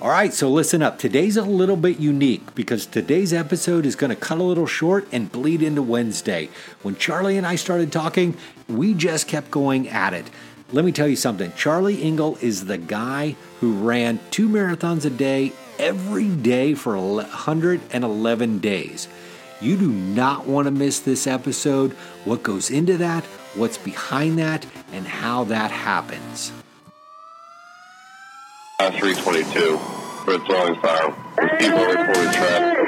All right, so listen up. Today's a little bit unique because today's episode is going to cut a little short and bleed into Wednesday. When Charlie and I started talking, we just kept going at it. Let me tell you something Charlie Engle is the guy who ran two marathons a day every day for 111 days. You do not want to miss this episode, what goes into that, what's behind that, and how that happens. Uh, 322 for throwing fire. With people reported track.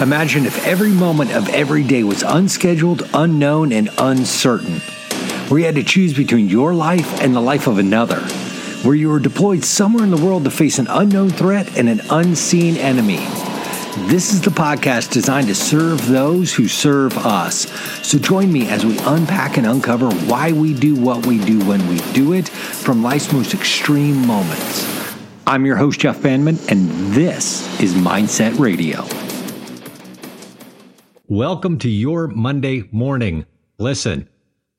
Imagine if every moment of every day was unscheduled, unknown, and uncertain, where you had to choose between your life and the life of another, where you were deployed somewhere in the world to face an unknown threat and an unseen enemy. This is the podcast designed to serve those who serve us. So join me as we unpack and uncover why we do what we do when we do it from life's most extreme moments. I'm your host, Jeff Bandman, and this is Mindset Radio. Welcome to your Monday morning. Listen,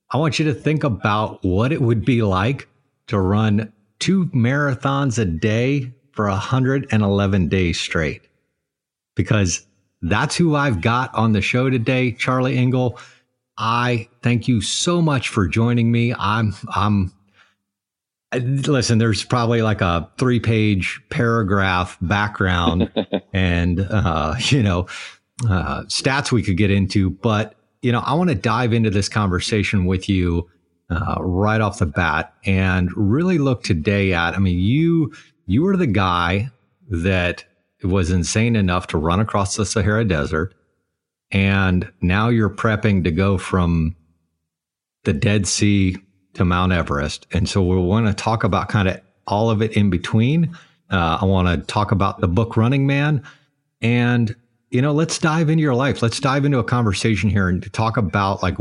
I want you to think about what it would be like to run two marathons a day for 111 days straight. Because that's who I've got on the show today, Charlie Engle. I thank you so much for joining me. I'm I'm listen, there's probably like a three page paragraph background and uh, you know, uh, stats we could get into, but you know, I want to dive into this conversation with you uh, right off the bat and really look today at. I mean, you you were the guy that was insane enough to run across the Sahara Desert, and now you're prepping to go from the Dead Sea to Mount Everest, and so we want to talk about kind of all of it in between. Uh, I want to talk about the book Running Man, and you know, let's dive into your life. Let's dive into a conversation here and talk about like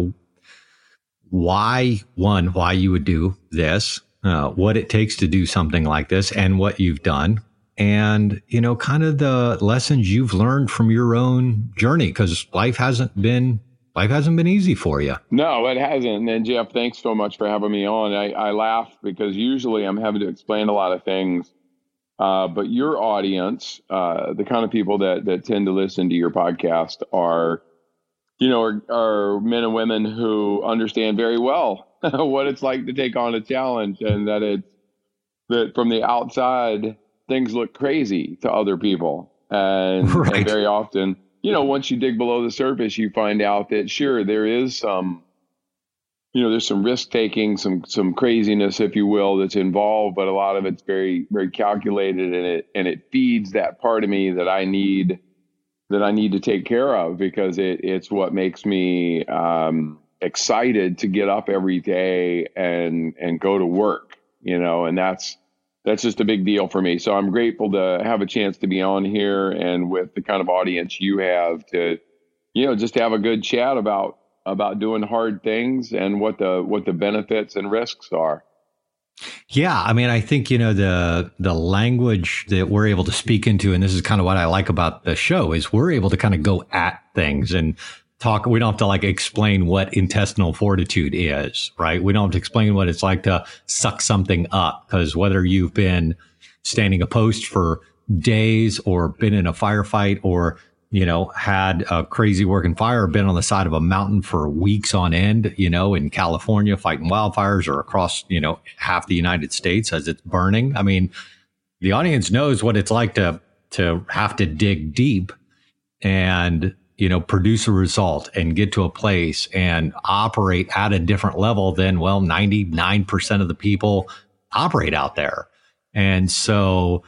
why one, why you would do this, uh, what it takes to do something like this, and what you've done, and you know, kind of the lessons you've learned from your own journey because life hasn't been life hasn't been easy for you. No, it hasn't. And Jeff, thanks so much for having me on. I, I laugh because usually I'm having to explain a lot of things uh, but your audience, uh, the kind of people that that tend to listen to your podcast, are, you know, are, are men and women who understand very well what it's like to take on a challenge, and that it's that from the outside things look crazy to other people, and, right. and very often, you know, once you dig below the surface, you find out that sure there is some you know, there's some risk taking, some some craziness, if you will, that's involved, but a lot of it's very very calculated, and it and it feeds that part of me that I need that I need to take care of because it it's what makes me um, excited to get up every day and and go to work, you know, and that's that's just a big deal for me. So I'm grateful to have a chance to be on here and with the kind of audience you have to, you know, just have a good chat about about doing hard things and what the what the benefits and risks are. Yeah, I mean, I think you know the the language that we're able to speak into, and this is kind of what I like about the show is we're able to kind of go at things and talk. We don't have to like explain what intestinal fortitude is, right? We don't have to explain what it's like to suck something up because whether you've been standing a post for days or been in a firefight or you know, had a crazy working fire, been on the side of a mountain for weeks on end, you know, in California fighting wildfires or across, you know, half the United States as it's burning. I mean, the audience knows what it's like to to have to dig deep and you know produce a result and get to a place and operate at a different level than well 99% of the people operate out there and so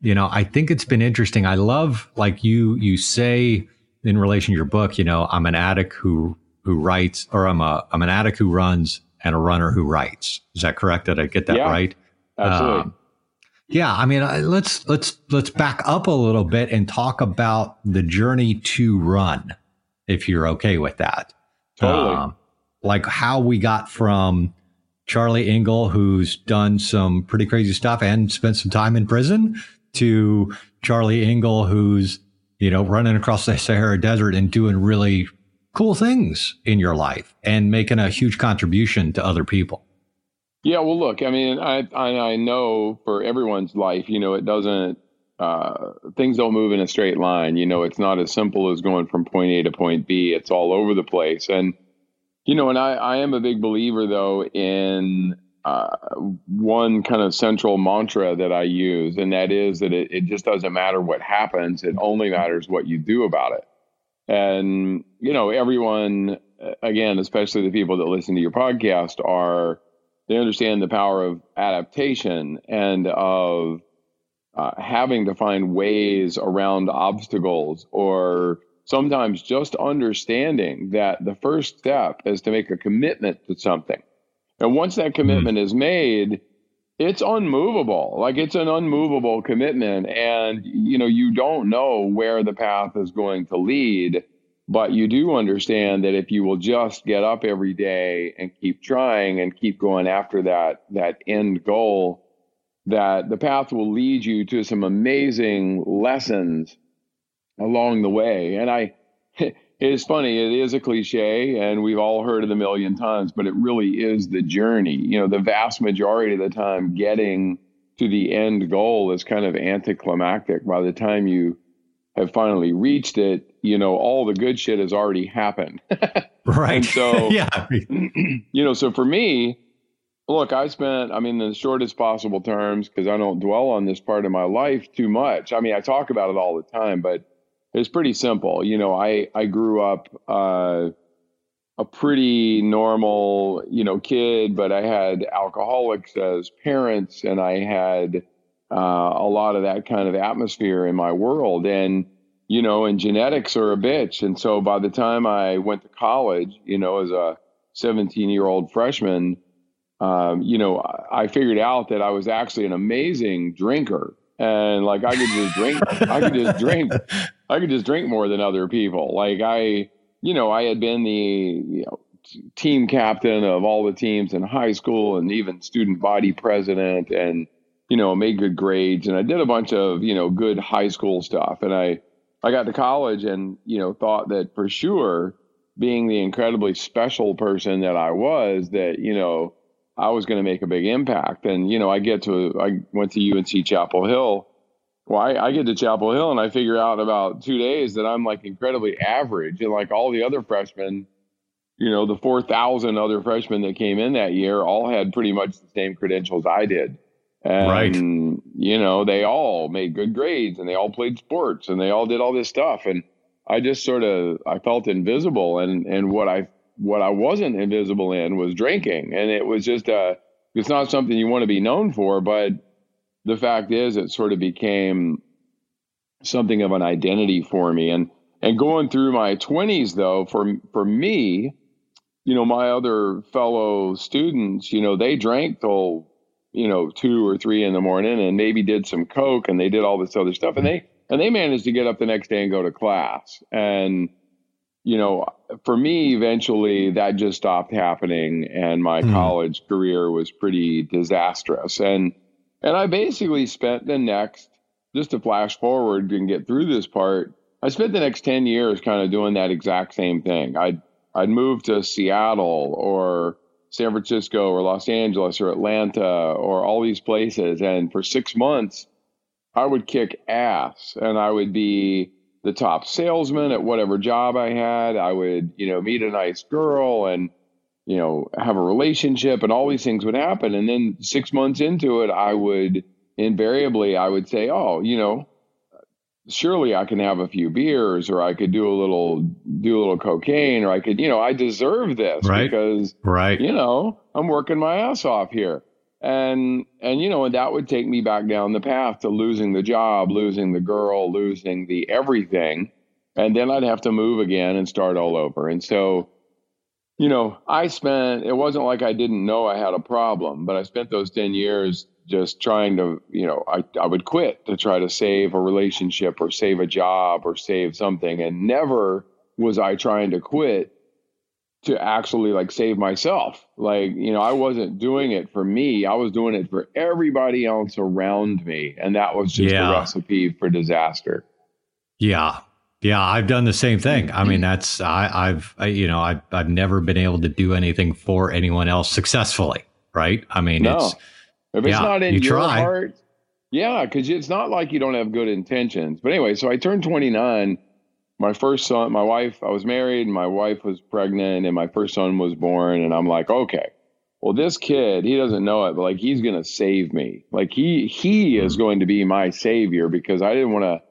you know, I think it's been interesting. I love like you you say in relation to your book, you know, I'm an addict who who writes or I'm a I'm an addict who runs and a runner who writes. Is that correct? Did I get that yeah, right? Absolutely. Um, yeah, I mean, let's let's let's back up a little bit and talk about the journey to run, if you're okay with that. Totally. Um, like how we got from Charlie Engle, who's done some pretty crazy stuff and spent some time in prison, to Charlie Engle, who's, you know, running across the Sahara Desert and doing really cool things in your life and making a huge contribution to other people. Yeah, well, look, I mean, I I, I know for everyone's life, you know, it doesn't uh, things don't move in a straight line. You know, it's not as simple as going from point A to point B. It's all over the place, and you know, and I I am a big believer though in uh, one kind of central mantra that I use, and that is that it, it just doesn't matter what happens; it only matters what you do about it. And you know, everyone, again, especially the people that listen to your podcast, are they understand the power of adaptation and of uh, having to find ways around obstacles or sometimes just understanding that the first step is to make a commitment to something. And once that commitment mm. is made, it's unmovable. Like it's an unmovable commitment. And, you know, you don't know where the path is going to lead. But you do understand that if you will just get up every day and keep trying and keep going after that that end goal, that the path will lead you to some amazing lessons along the way. And I it is funny, it is a cliche and we've all heard it a million times, but it really is the journey. You know, the vast majority of the time getting to the end goal is kind of anticlimactic by the time you have finally reached it you know, all the good shit has already happened. right. And so, yeah. you know, so for me, look, I spent, I mean, the shortest possible terms, because I don't dwell on this part of my life too much. I mean, I talk about it all the time, but it's pretty simple. You know, I, I grew up, uh, a pretty normal, you know, kid, but I had alcoholics as parents and I had uh, a lot of that kind of atmosphere in my world. And, you know, and genetics are a bitch. And so by the time I went to college, you know, as a 17 year old freshman, um, you know, I figured out that I was actually an amazing drinker. And like I could just drink, I could just drink, I could just drink more than other people. Like I, you know, I had been the you know, team captain of all the teams in high school and even student body president and, you know, made good grades. And I did a bunch of, you know, good high school stuff. And I, I got to college and, you know, thought that for sure, being the incredibly special person that I was, that, you know, I was going to make a big impact. And, you know, I get to, I went to UNC Chapel Hill. Well, I, I get to Chapel Hill and I figure out about two days that I'm like incredibly average. And like all the other freshmen, you know, the 4,000 other freshmen that came in that year all had pretty much the same credentials I did. And, right. you know, they all made good grades and they all played sports and they all did all this stuff. And I just sort of, I felt invisible. And, and what I, what I wasn't invisible in was drinking. And it was just, uh, it's not something you want to be known for, but the fact is it sort of became something of an identity for me. And, and going through my twenties though, for, for me, you know, my other fellow students, you know, they drank till you know, two or three in the morning and maybe did some coke and they did all this other stuff and they and they managed to get up the next day and go to class. And you know, for me eventually that just stopped happening and my mm. college career was pretty disastrous. And and I basically spent the next just to flash forward and get through this part, I spent the next 10 years kind of doing that exact same thing. I'd I'd moved to Seattle or San Francisco or Los Angeles or Atlanta or all these places. And for six months, I would kick ass and I would be the top salesman at whatever job I had. I would, you know, meet a nice girl and, you know, have a relationship and all these things would happen. And then six months into it, I would invariably, I would say, oh, you know, surely I can have a few beers or I could do a little do a little cocaine or I could, you know, I deserve this right. because right. you know, I'm working my ass off here. And and you know, and that would take me back down the path to losing the job, losing the girl, losing the everything. And then I'd have to move again and start all over. And so you know, I spent, it wasn't like I didn't know I had a problem, but I spent those 10 years just trying to, you know, I, I would quit to try to save a relationship or save a job or save something. And never was I trying to quit to actually like save myself. Like, you know, I wasn't doing it for me. I was doing it for everybody else around me. And that was just yeah. a recipe for disaster. Yeah. Yeah, I've done the same thing. I mean, mm-hmm. that's I, have you know I've I've never been able to do anything for anyone else successfully, right? I mean, no. it's if it's yeah, not in you your try. heart, yeah, because it's not like you don't have good intentions. But anyway, so I turned 29. My first son, my wife, I was married, and my wife was pregnant, and my first son was born. And I'm like, okay, well, this kid, he doesn't know it, but like he's gonna save me. Like he he is hmm. going to be my savior because I didn't want to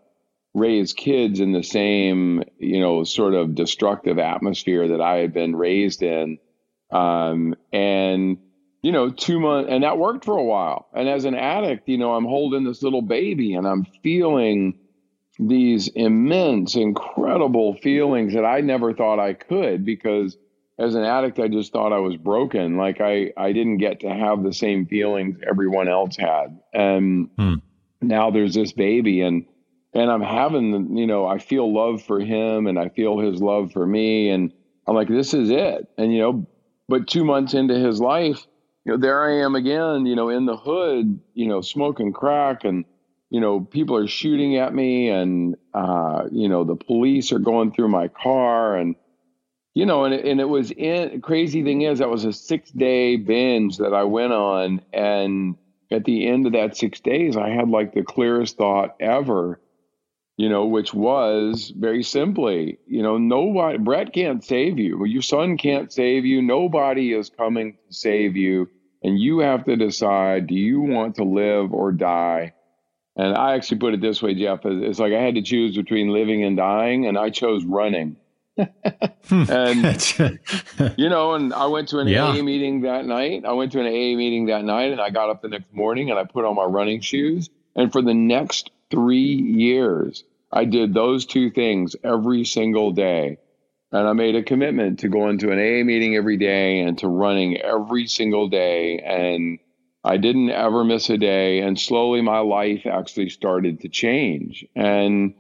raise kids in the same, you know, sort of destructive atmosphere that I had been raised in. Um, and you know, two months, and that worked for a while. And as an addict, you know, I'm holding this little baby and I'm feeling these immense, incredible feelings that I never thought I could because as an addict, I just thought I was broken. Like I, I didn't get to have the same feelings everyone else had. And hmm. now there's this baby and, and I'm having, the, you know, I feel love for him and I feel his love for me. And I'm like, this is it. And, you know, but two months into his life, you know, there I am again, you know, in the hood, you know, smoking crack and, you know, people are shooting at me and, uh, you know, the police are going through my car and, you know, and, and it was in crazy thing is that was a six day binge that I went on. And at the end of that six days, I had like the clearest thought ever you know, which was very simply, you know, nobody, Brett can't save you. Your son can't save you. Nobody is coming to save you. And you have to decide do you want to live or die? And I actually put it this way, Jeff it's like I had to choose between living and dying, and I chose running. Hmm. and, you know, and I went to an yeah. AA meeting that night. I went to an AA meeting that night, and I got up the next morning and I put on my running shoes. And for the next three years, I did those two things every single day. And I made a commitment to going to an AA meeting every day and to running every single day. And I didn't ever miss a day. And slowly my life actually started to change. And,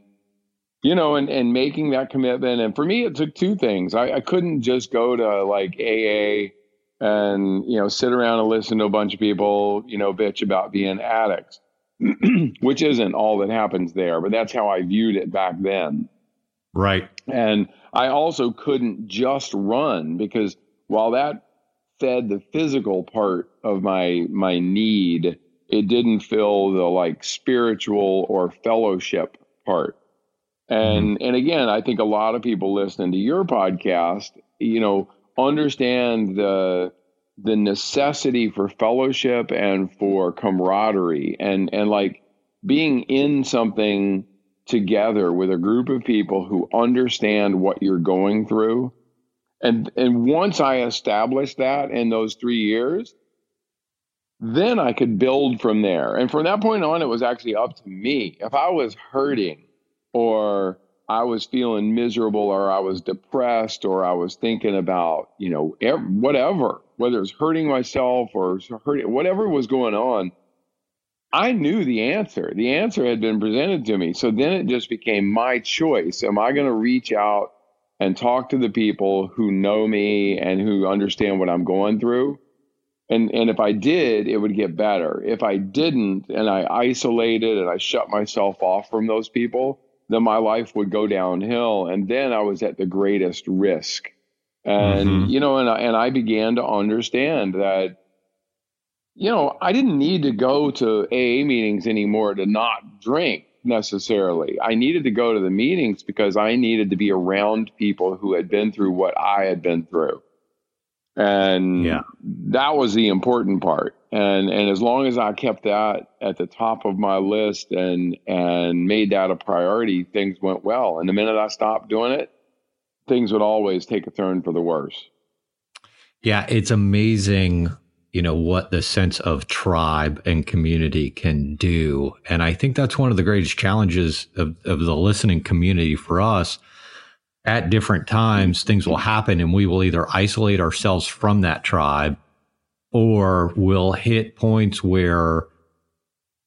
you know, and, and making that commitment. And for me, it took two things. I, I couldn't just go to like AA and, you know, sit around and listen to a bunch of people, you know, bitch about being addicts. which isn't all that happens there, but that's how I viewed it back then. Right. And I also couldn't just run because while that fed the physical part of my my need, it didn't fill the like spiritual or fellowship part. And mm-hmm. and again, I think a lot of people listening to your podcast, you know, understand the the necessity for fellowship and for camaraderie. And and like being in something together with a group of people who understand what you're going through. And and once i established that in those 3 years then i could build from there. And from that point on it was actually up to me. If i was hurting or I was feeling miserable or I was depressed or I was thinking about, you know, whatever, whether it was hurting myself or hurting, whatever was going on, I knew the answer. The answer had been presented to me. So then it just became my choice. Am I going to reach out and talk to the people who know me and who understand what I'm going through? And, and if I did, it would get better. If I didn't and I isolated and I shut myself off from those people, then my life would go downhill. And then I was at the greatest risk. And, mm-hmm. you know, and I, and I began to understand that, you know, I didn't need to go to AA meetings anymore to not drink necessarily. I needed to go to the meetings because I needed to be around people who had been through what I had been through. And yeah. that was the important part and and as long as I kept that at the top of my list and and made that a priority, things went well. And the minute I stopped doing it, things would always take a turn for the worse. Yeah, it's amazing, you know, what the sense of tribe and community can do. And I think that's one of the greatest challenges of, of the listening community for us. At different times, things will happen and we will either isolate ourselves from that tribe or we'll hit points where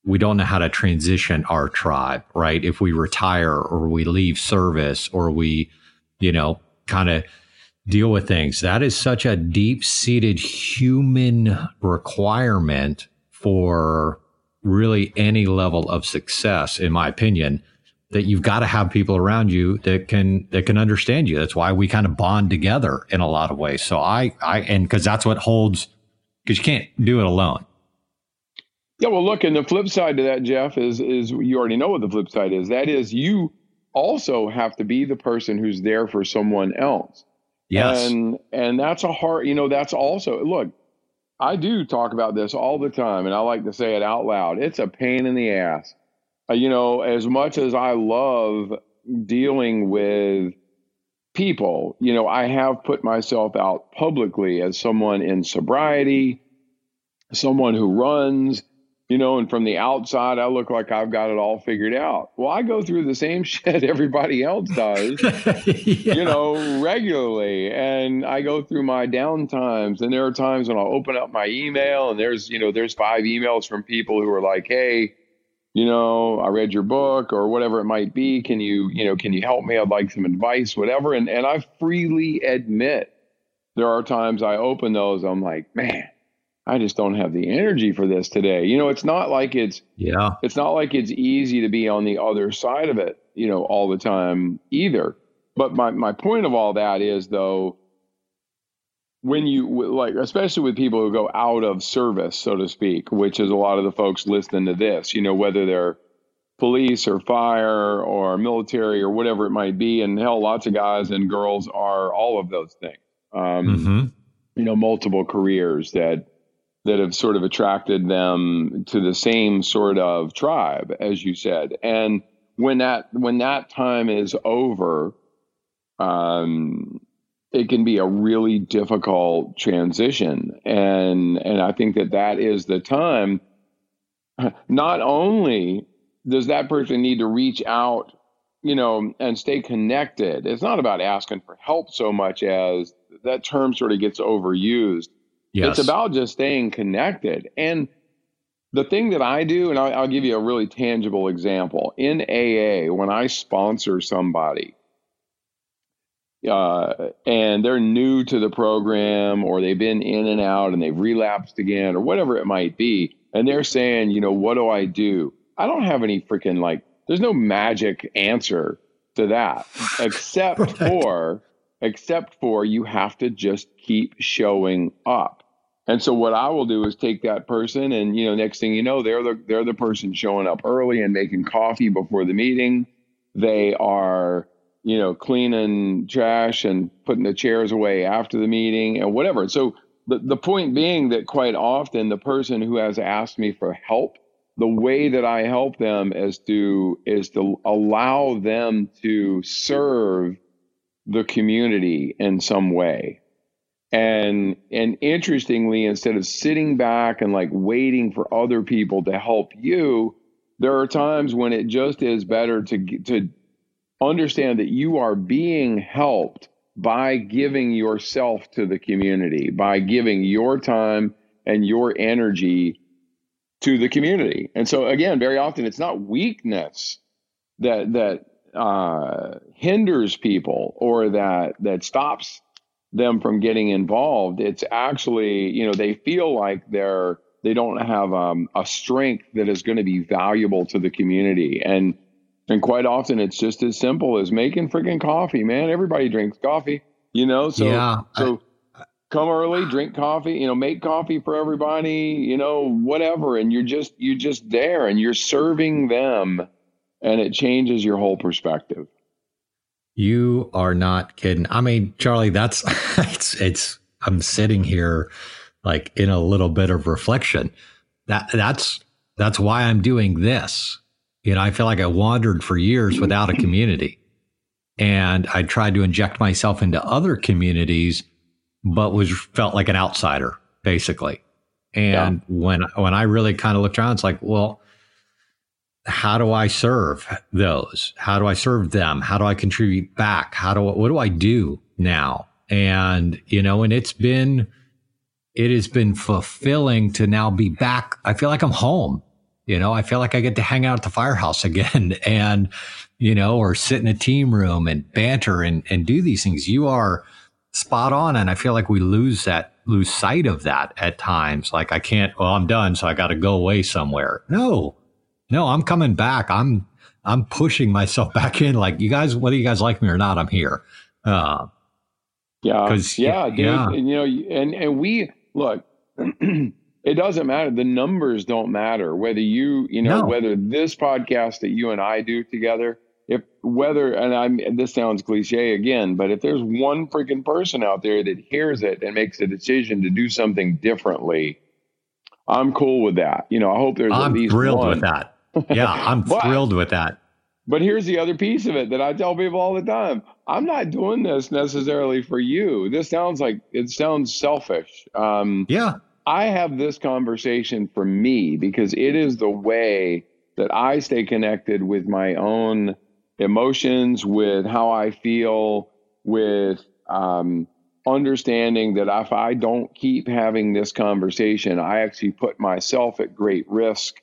we don't know how to transition our tribe, right? If we retire or we leave service or we, you know, kind of deal with things. That is such a deep seated human requirement for really any level of success, in my opinion. that you've got to have people around you that can that can understand you. That's why we kind of bond together in a lot of ways. So I I and because that's what holds because you can't do it alone. Yeah, well, look, and the flip side to that, Jeff, is is you already know what the flip side is. That is, you also have to be the person who's there for someone else. Yes, and and that's a hard. You know, that's also look. I do talk about this all the time, and I like to say it out loud. It's a pain in the ass uh, you know, as much as I love dealing with people, you know, I have put myself out publicly as someone in sobriety, someone who runs, you know, and from the outside, I look like I've got it all figured out. Well, I go through the same shit everybody else does, yeah. you know, regularly. And I go through my downtimes. And there are times when I'll open up my email and there's, you know, there's five emails from people who are like, hey, you know, I read your book or whatever it might be. Can you, you know, can you help me? I'd like some advice, whatever. And and I freely admit there are times I open those, I'm like, man, I just don't have the energy for this today. You know, it's not like it's yeah, it's not like it's easy to be on the other side of it, you know, all the time either. But my my point of all that is though, when you like especially with people who go out of service so to speak which is a lot of the folks listening to this you know whether they're police or fire or military or whatever it might be and hell lots of guys and girls are all of those things um, mm-hmm. you know multiple careers that that have sort of attracted them to the same sort of tribe as you said. And when that when that time is over um, it can be a really difficult transition. And and i think that that is the time not only does that person need to reach out you know and stay connected it's not about asking for help so much as that term sort of gets overused yes. it's about just staying connected and the thing that i do and I'll, I'll give you a really tangible example in aa when i sponsor somebody uh, and they're new to the program or they've been in and out and they've relapsed again or whatever it might be. And they're saying, you know, what do I do? I don't have any freaking like, there's no magic answer to that except right. for, except for you have to just keep showing up. And so what I will do is take that person and, you know, next thing you know, they're the, they're the person showing up early and making coffee before the meeting. They are, you know, cleaning trash and putting the chairs away after the meeting and whatever. So the, the point being that quite often the person who has asked me for help, the way that I help them is to is to allow them to serve the community in some way. And and interestingly, instead of sitting back and like waiting for other people to help you, there are times when it just is better to to understand that you are being helped by giving yourself to the community, by giving your time and your energy to the community. And so again, very often it's not weakness that that uh, hinders people or that that stops them from getting involved. It's actually, you know, they feel like they're they don't have um, a strength that is going to be valuable to the community. And and quite often it's just as simple as making freaking coffee, man. Everybody drinks coffee, you know? So, yeah, so I, come early, drink coffee, you know, make coffee for everybody, you know, whatever. And you're just, you're just there and you're serving them and it changes your whole perspective. You are not kidding. I mean, Charlie, that's, it's, it's, I'm sitting here like in a little bit of reflection. That, that's, that's why I'm doing this you know, I feel like I wandered for years without a community. And I tried to inject myself into other communities, but was felt like an outsider, basically. And yeah. when when I really kind of looked around, it's like, well, how do I serve those? How do I serve them? How do I contribute back? How do I, what do I do now? And you know, and it's been it has been fulfilling to now be back. I feel like I'm home you know, I feel like I get to hang out at the firehouse again and, you know, or sit in a team room and banter and, and do these things. You are spot on. And I feel like we lose that, lose sight of that at times. Like I can't, well, I'm done. So I got to go away somewhere. No, no, I'm coming back. I'm, I'm pushing myself back in. Like you guys, whether you guys like me or not, I'm here. Uh, yeah, yeah, dude. Yeah. And, you know, and and we look. it doesn't matter. The numbers don't matter. Whether you, you know, no. whether this podcast that you and I do together, if whether, and I'm, this sounds cliche again, but if there's one freaking person out there that hears it and makes a decision to do something differently, I'm cool with that. You know, I hope there's I'm at least thrilled one. with that. Yeah, I'm but, thrilled with that. But here's the other piece of it that I tell people all the time. I'm not doing this necessarily for you. This sounds like it sounds selfish. Um, yeah. I have this conversation for me because it is the way that I stay connected with my own emotions, with how I feel, with um, understanding that if I don't keep having this conversation, I actually put myself at great risk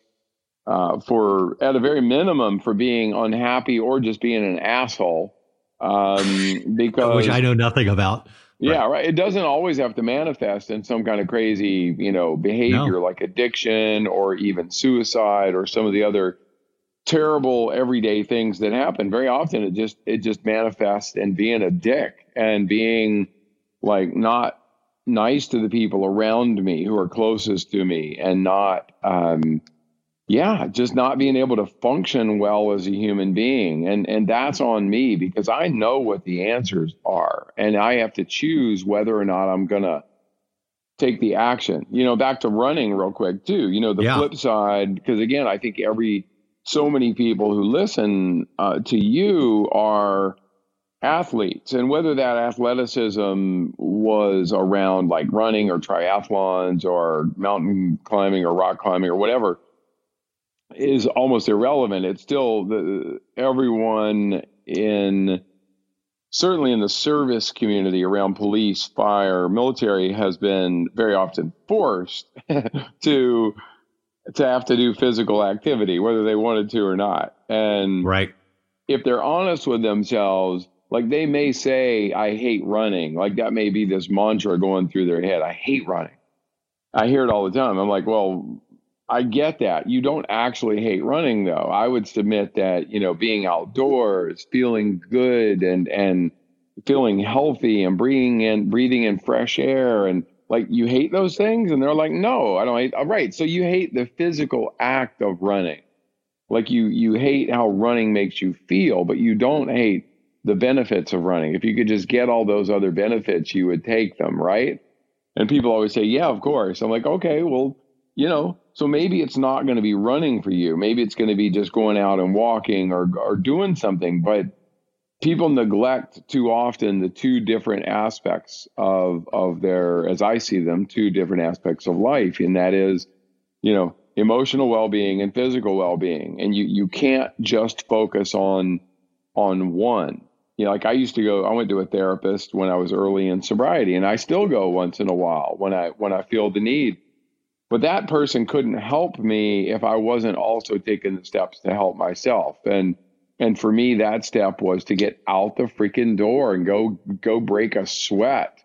uh, for, at a very minimum, for being unhappy or just being an asshole. Um, because which I know nothing about. Yeah, right. It doesn't always have to manifest in some kind of crazy, you know, behavior no. like addiction or even suicide or some of the other terrible everyday things that happen. Very often it just it just manifests in being a dick and being like not nice to the people around me who are closest to me and not um yeah, just not being able to function well as a human being. And and that's on me because I know what the answers are and I have to choose whether or not I'm going to take the action. You know, back to running real quick too. You know, the yeah. flip side because again, I think every so many people who listen uh, to you are athletes and whether that athleticism was around like running or triathlons or mountain climbing or rock climbing or whatever is almost irrelevant. It's still the everyone in certainly in the service community around police, fire, military has been very often forced to to have to do physical activity, whether they wanted to or not. And right. if they're honest with themselves, like they may say, I hate running. Like that may be this mantra going through their head. I hate running. I hear it all the time. I'm like, well, I get that. You don't actually hate running though. I would submit that, you know, being outdoors, feeling good and and feeling healthy and breathing in breathing in fresh air and like you hate those things? And they're like no i don't hate all right. So you hate the physical act of running. Like you you hate how running makes you feel but you don't hate the benefits of running. If you could just get all those other benefits you would take them right? And people always say yeah of course. I'm like okay well you know so maybe it's not going to be running for you. Maybe it's going to be just going out and walking or or doing something. But people neglect too often the two different aspects of of their, as I see them, two different aspects of life, and that is, you know, emotional well being and physical well being. And you you can't just focus on on one. You know, like I used to go, I went to a therapist when I was early in sobriety, and I still go once in a while when I when I feel the need but that person couldn't help me if I wasn't also taking the steps to help myself. And and for me, that step was to get out the freaking door and go go break a sweat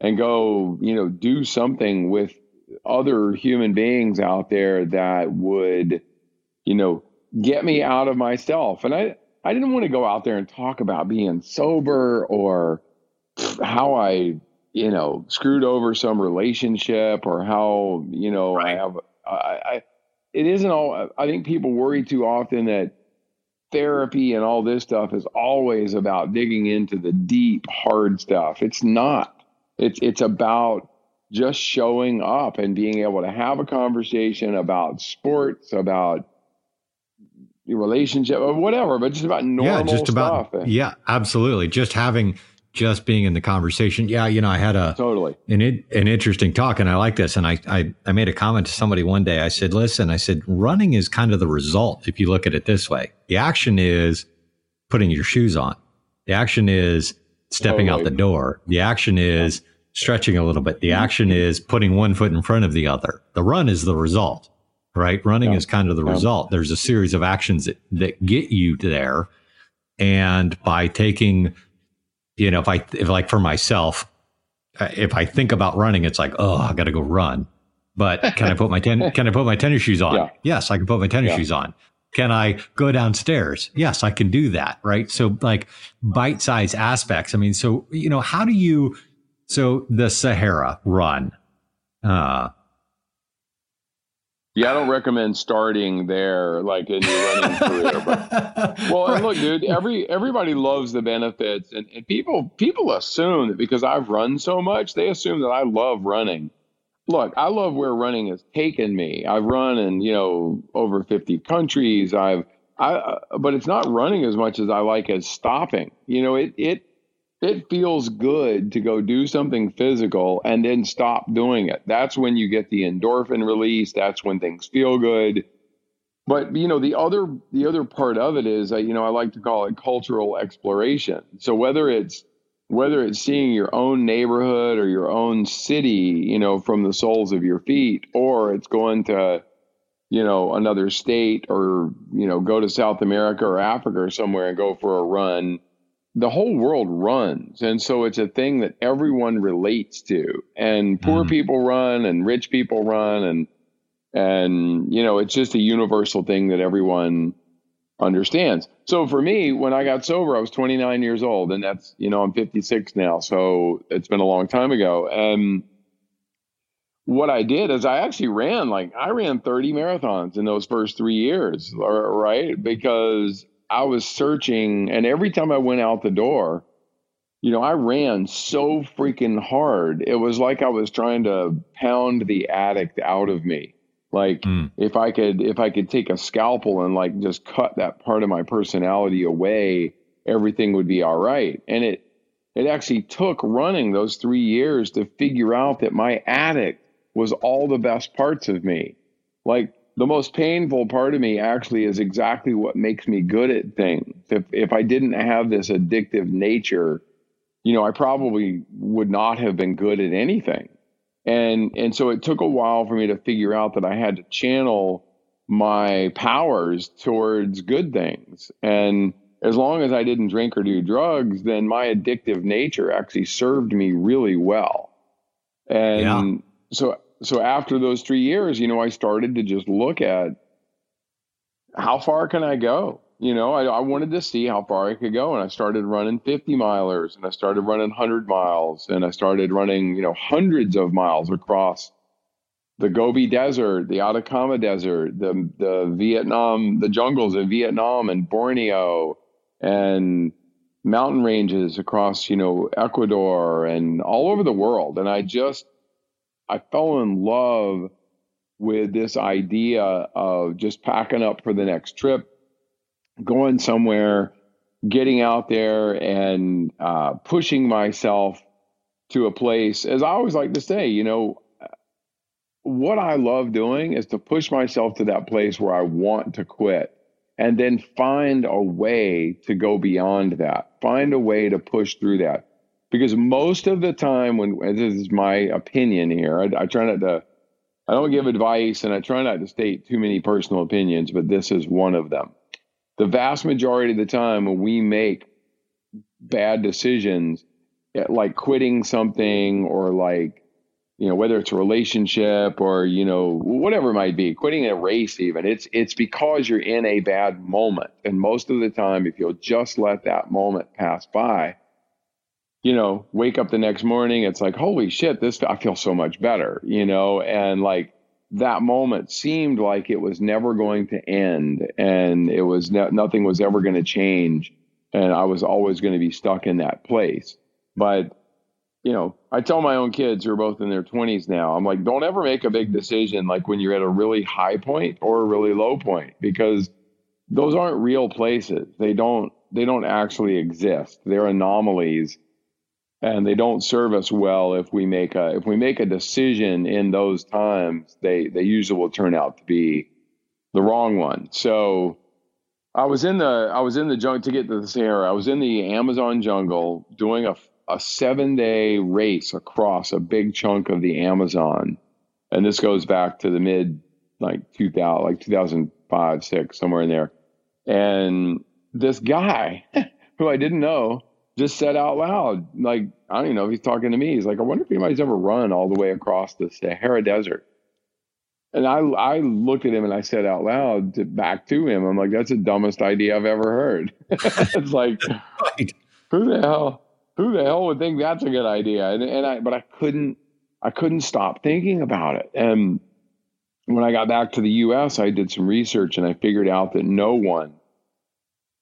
and go, you know, do something with other human beings out there that would, you know, get me out of myself. And I I didn't want to go out there and talk about being sober or how I you know, screwed over some relationship or how, you know, right. I have, I, I, it isn't all, I think people worry too often that therapy and all this stuff is always about digging into the deep, hard stuff. It's not. It's, it's about just showing up and being able to have a conversation about sports, about your relationship or whatever, but just about normal yeah, just about, stuff. Yeah, absolutely. Just having just being in the conversation. Yeah, you know, I had a totally an an interesting talk, and I like this. And I, I I made a comment to somebody one day. I said, "Listen, I said running is kind of the result if you look at it this way. The action is putting your shoes on. The action is stepping totally. out the door. The action is stretching a little bit. The mm-hmm. action is putting one foot in front of the other. The run is the result." Right, running yeah. is kind of the yeah. result. There's a series of actions that, that get you there, and by taking you know, if I, if like for myself, uh, if I think about running, it's like, oh, I got to go run. But can I put my ten, can I put my tennis shoes on? Yeah. Yes, I can put my tennis yeah. shoes on. Can I go downstairs? Yes, I can do that. Right. So like bite size aspects. I mean, so, you know, how do you, so the Sahara run, uh, yeah, I don't recommend starting there, like in your running career. But, well, and look, dude, every everybody loves the benefits, and, and people people assume that because I've run so much, they assume that I love running. Look, I love where running has taken me. I've run in you know over fifty countries. I've I, uh, but it's not running as much as I like as stopping. You know, it it it feels good to go do something physical and then stop doing it. That's when you get the endorphin release. That's when things feel good. But you know the other the other part of it is uh, you know I like to call it cultural exploration. So whether it's whether it's seeing your own neighborhood or your own city, you know, from the soles of your feet, or it's going to you know another state or you know go to South America or Africa or somewhere and go for a run the whole world runs. And so it's a thing that everyone relates to. And poor mm. people run and rich people run and and you know, it's just a universal thing that everyone understands. So for me, when I got sober, I was 29 years old and that's, you know, I'm 56 now. So it's been a long time ago. And what I did is I actually ran like I ran 30 marathons in those first 3 years, right? Because I was searching, and every time I went out the door, you know, I ran so freaking hard. It was like I was trying to pound the addict out of me. Like mm. if I could if I could take a scalpel and like just cut that part of my personality away, everything would be all right. And it it actually took running those 3 years to figure out that my addict was all the best parts of me. Like the most painful part of me actually is exactly what makes me good at things. If if I didn't have this addictive nature, you know, I probably would not have been good at anything. And and so it took a while for me to figure out that I had to channel my powers towards good things. And as long as I didn't drink or do drugs, then my addictive nature actually served me really well. And yeah. so so after those three years, you know, I started to just look at how far can I go? You know, I, I wanted to see how far I could go. And I started running 50 milers and I started running 100 miles and I started running, you know, hundreds of miles across the Gobi Desert, the Atacama Desert, the, the Vietnam, the jungles of Vietnam and Borneo and mountain ranges across, you know, Ecuador and all over the world. And I just, I fell in love with this idea of just packing up for the next trip, going somewhere, getting out there and uh, pushing myself to a place. As I always like to say, you know, what I love doing is to push myself to that place where I want to quit and then find a way to go beyond that, find a way to push through that because most of the time when this is my opinion here I, I, try not to i don't give advice and i try not to state too many personal opinions but this is one of them. The vast majority of the time when we make bad decisions eh, like quitting something or like you know whether it's a relationship or you know whatever it might be quitting a race even it's it's because you're in a bad moment. And most of the time if you'll just let that moment pass by you know, wake up the next morning, it's like, holy shit, this, I feel so much better, you know, and like that moment seemed like it was never going to end and it was nothing was ever going to change. And I was always going to be stuck in that place. But, you know, I tell my own kids who are both in their 20s now, I'm like, don't ever make a big decision like when you're at a really high point or a really low point because those aren't real places. They don't, they don't actually exist. They're anomalies and they don't serve us well if we make a if we make a decision in those times they they usually will turn out to be the wrong one. So i was in the i was in the jungle to get to the sahara i was in the amazon jungle doing a, a seven day race across a big chunk of the amazon. And this goes back to the mid like 2000 like 2005 6 somewhere in there. And this guy who i didn't know just said out loud, like, I don't even know if he's talking to me. He's like, I wonder if anybody's ever run all the way across the Sahara Desert. And I, I looked at him and I said out loud to, back to him, I'm like, that's the dumbest idea I've ever heard. it's like, right. who the hell, who the hell would think that's a good idea? And, and I, but I couldn't, I couldn't stop thinking about it. And when I got back to the US, I did some research and I figured out that no one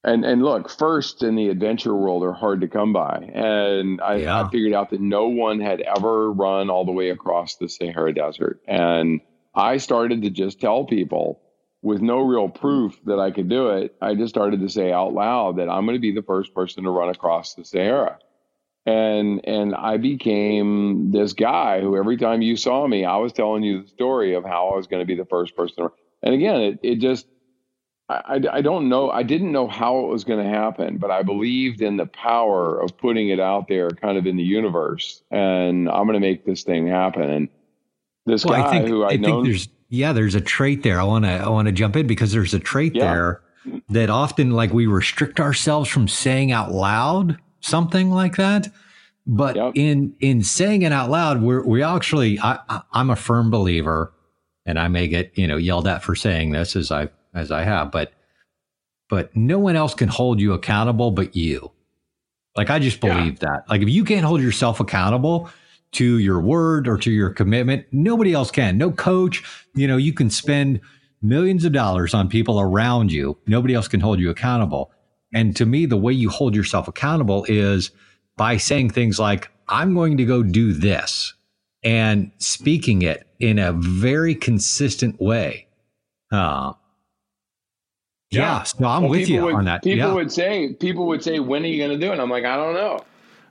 and and look, first in the adventure world are hard to come by. And I, yeah. I, figured out that no one had ever run all the way across the Sahara Desert. And I started to just tell people with no real proof that I could do it. I just started to say out loud that I'm going to be the first person to run across the Sahara. And and I became this guy who every time you saw me, I was telling you the story of how I was going to be the first person. And again, it, it just I, I don't know. I didn't know how it was going to happen, but I believed in the power of putting it out there kind of in the universe. And I'm going to make this thing happen. And this well, guy I think, who I, I know. There's, yeah, there's a trait there. I want to, I want to jump in because there's a trait yeah. there that often like we restrict ourselves from saying out loud something like that. But yep. in, in saying it out loud, we're, we actually, I, I'm a firm believer and I may get, you know, yelled at for saying this as I as I have, but but no one else can hold you accountable but you. Like I just believe yeah. that. Like if you can't hold yourself accountable to your word or to your commitment, nobody else can. No coach, you know, you can spend millions of dollars on people around you. Nobody else can hold you accountable. And to me, the way you hold yourself accountable is by saying things like, I'm going to go do this and speaking it in a very consistent way. Uh, yeah, yeah so I'm well, with you would, on that. People yeah. would say, people would say, when are you going to do it? I'm like, I don't know.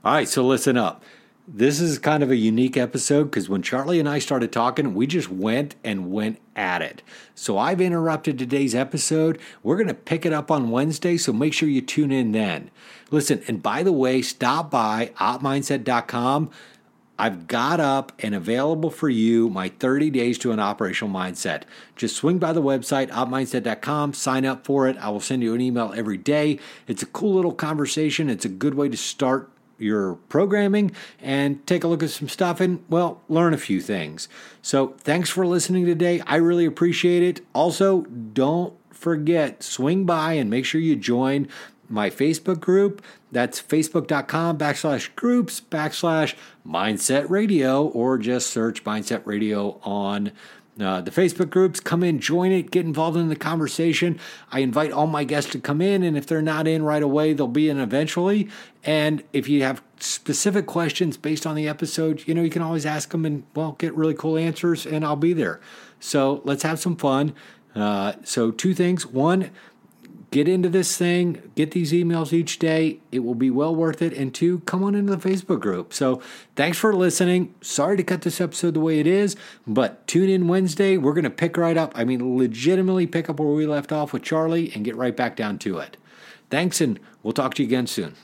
All right, so listen up. This is kind of a unique episode because when Charlie and I started talking, we just went and went at it. So I've interrupted today's episode. We're going to pick it up on Wednesday, so make sure you tune in then. Listen, and by the way, stop by opmindset.com. I've got up and available for you my 30 days to an operational mindset. Just swing by the website, opmindset.com, sign up for it. I will send you an email every day. It's a cool little conversation. It's a good way to start your programming and take a look at some stuff and, well, learn a few things. So, thanks for listening today. I really appreciate it. Also, don't forget, swing by and make sure you join my Facebook group. That's facebook.com backslash groups backslash mindset radio, or just search mindset radio on uh, the Facebook groups. Come in, join it, get involved in the conversation. I invite all my guests to come in, and if they're not in right away, they'll be in eventually. And if you have specific questions based on the episode, you know, you can always ask them and, well, get really cool answers, and I'll be there. So let's have some fun. Uh, so, two things. One, get into this thing, get these emails each day. It will be well worth it. And two, come on into the Facebook group. So thanks for listening. Sorry to cut this episode the way it is, but tune in Wednesday. We're going to pick right up. I mean, legitimately pick up where we left off with Charlie and get right back down to it. Thanks, and we'll talk to you again soon.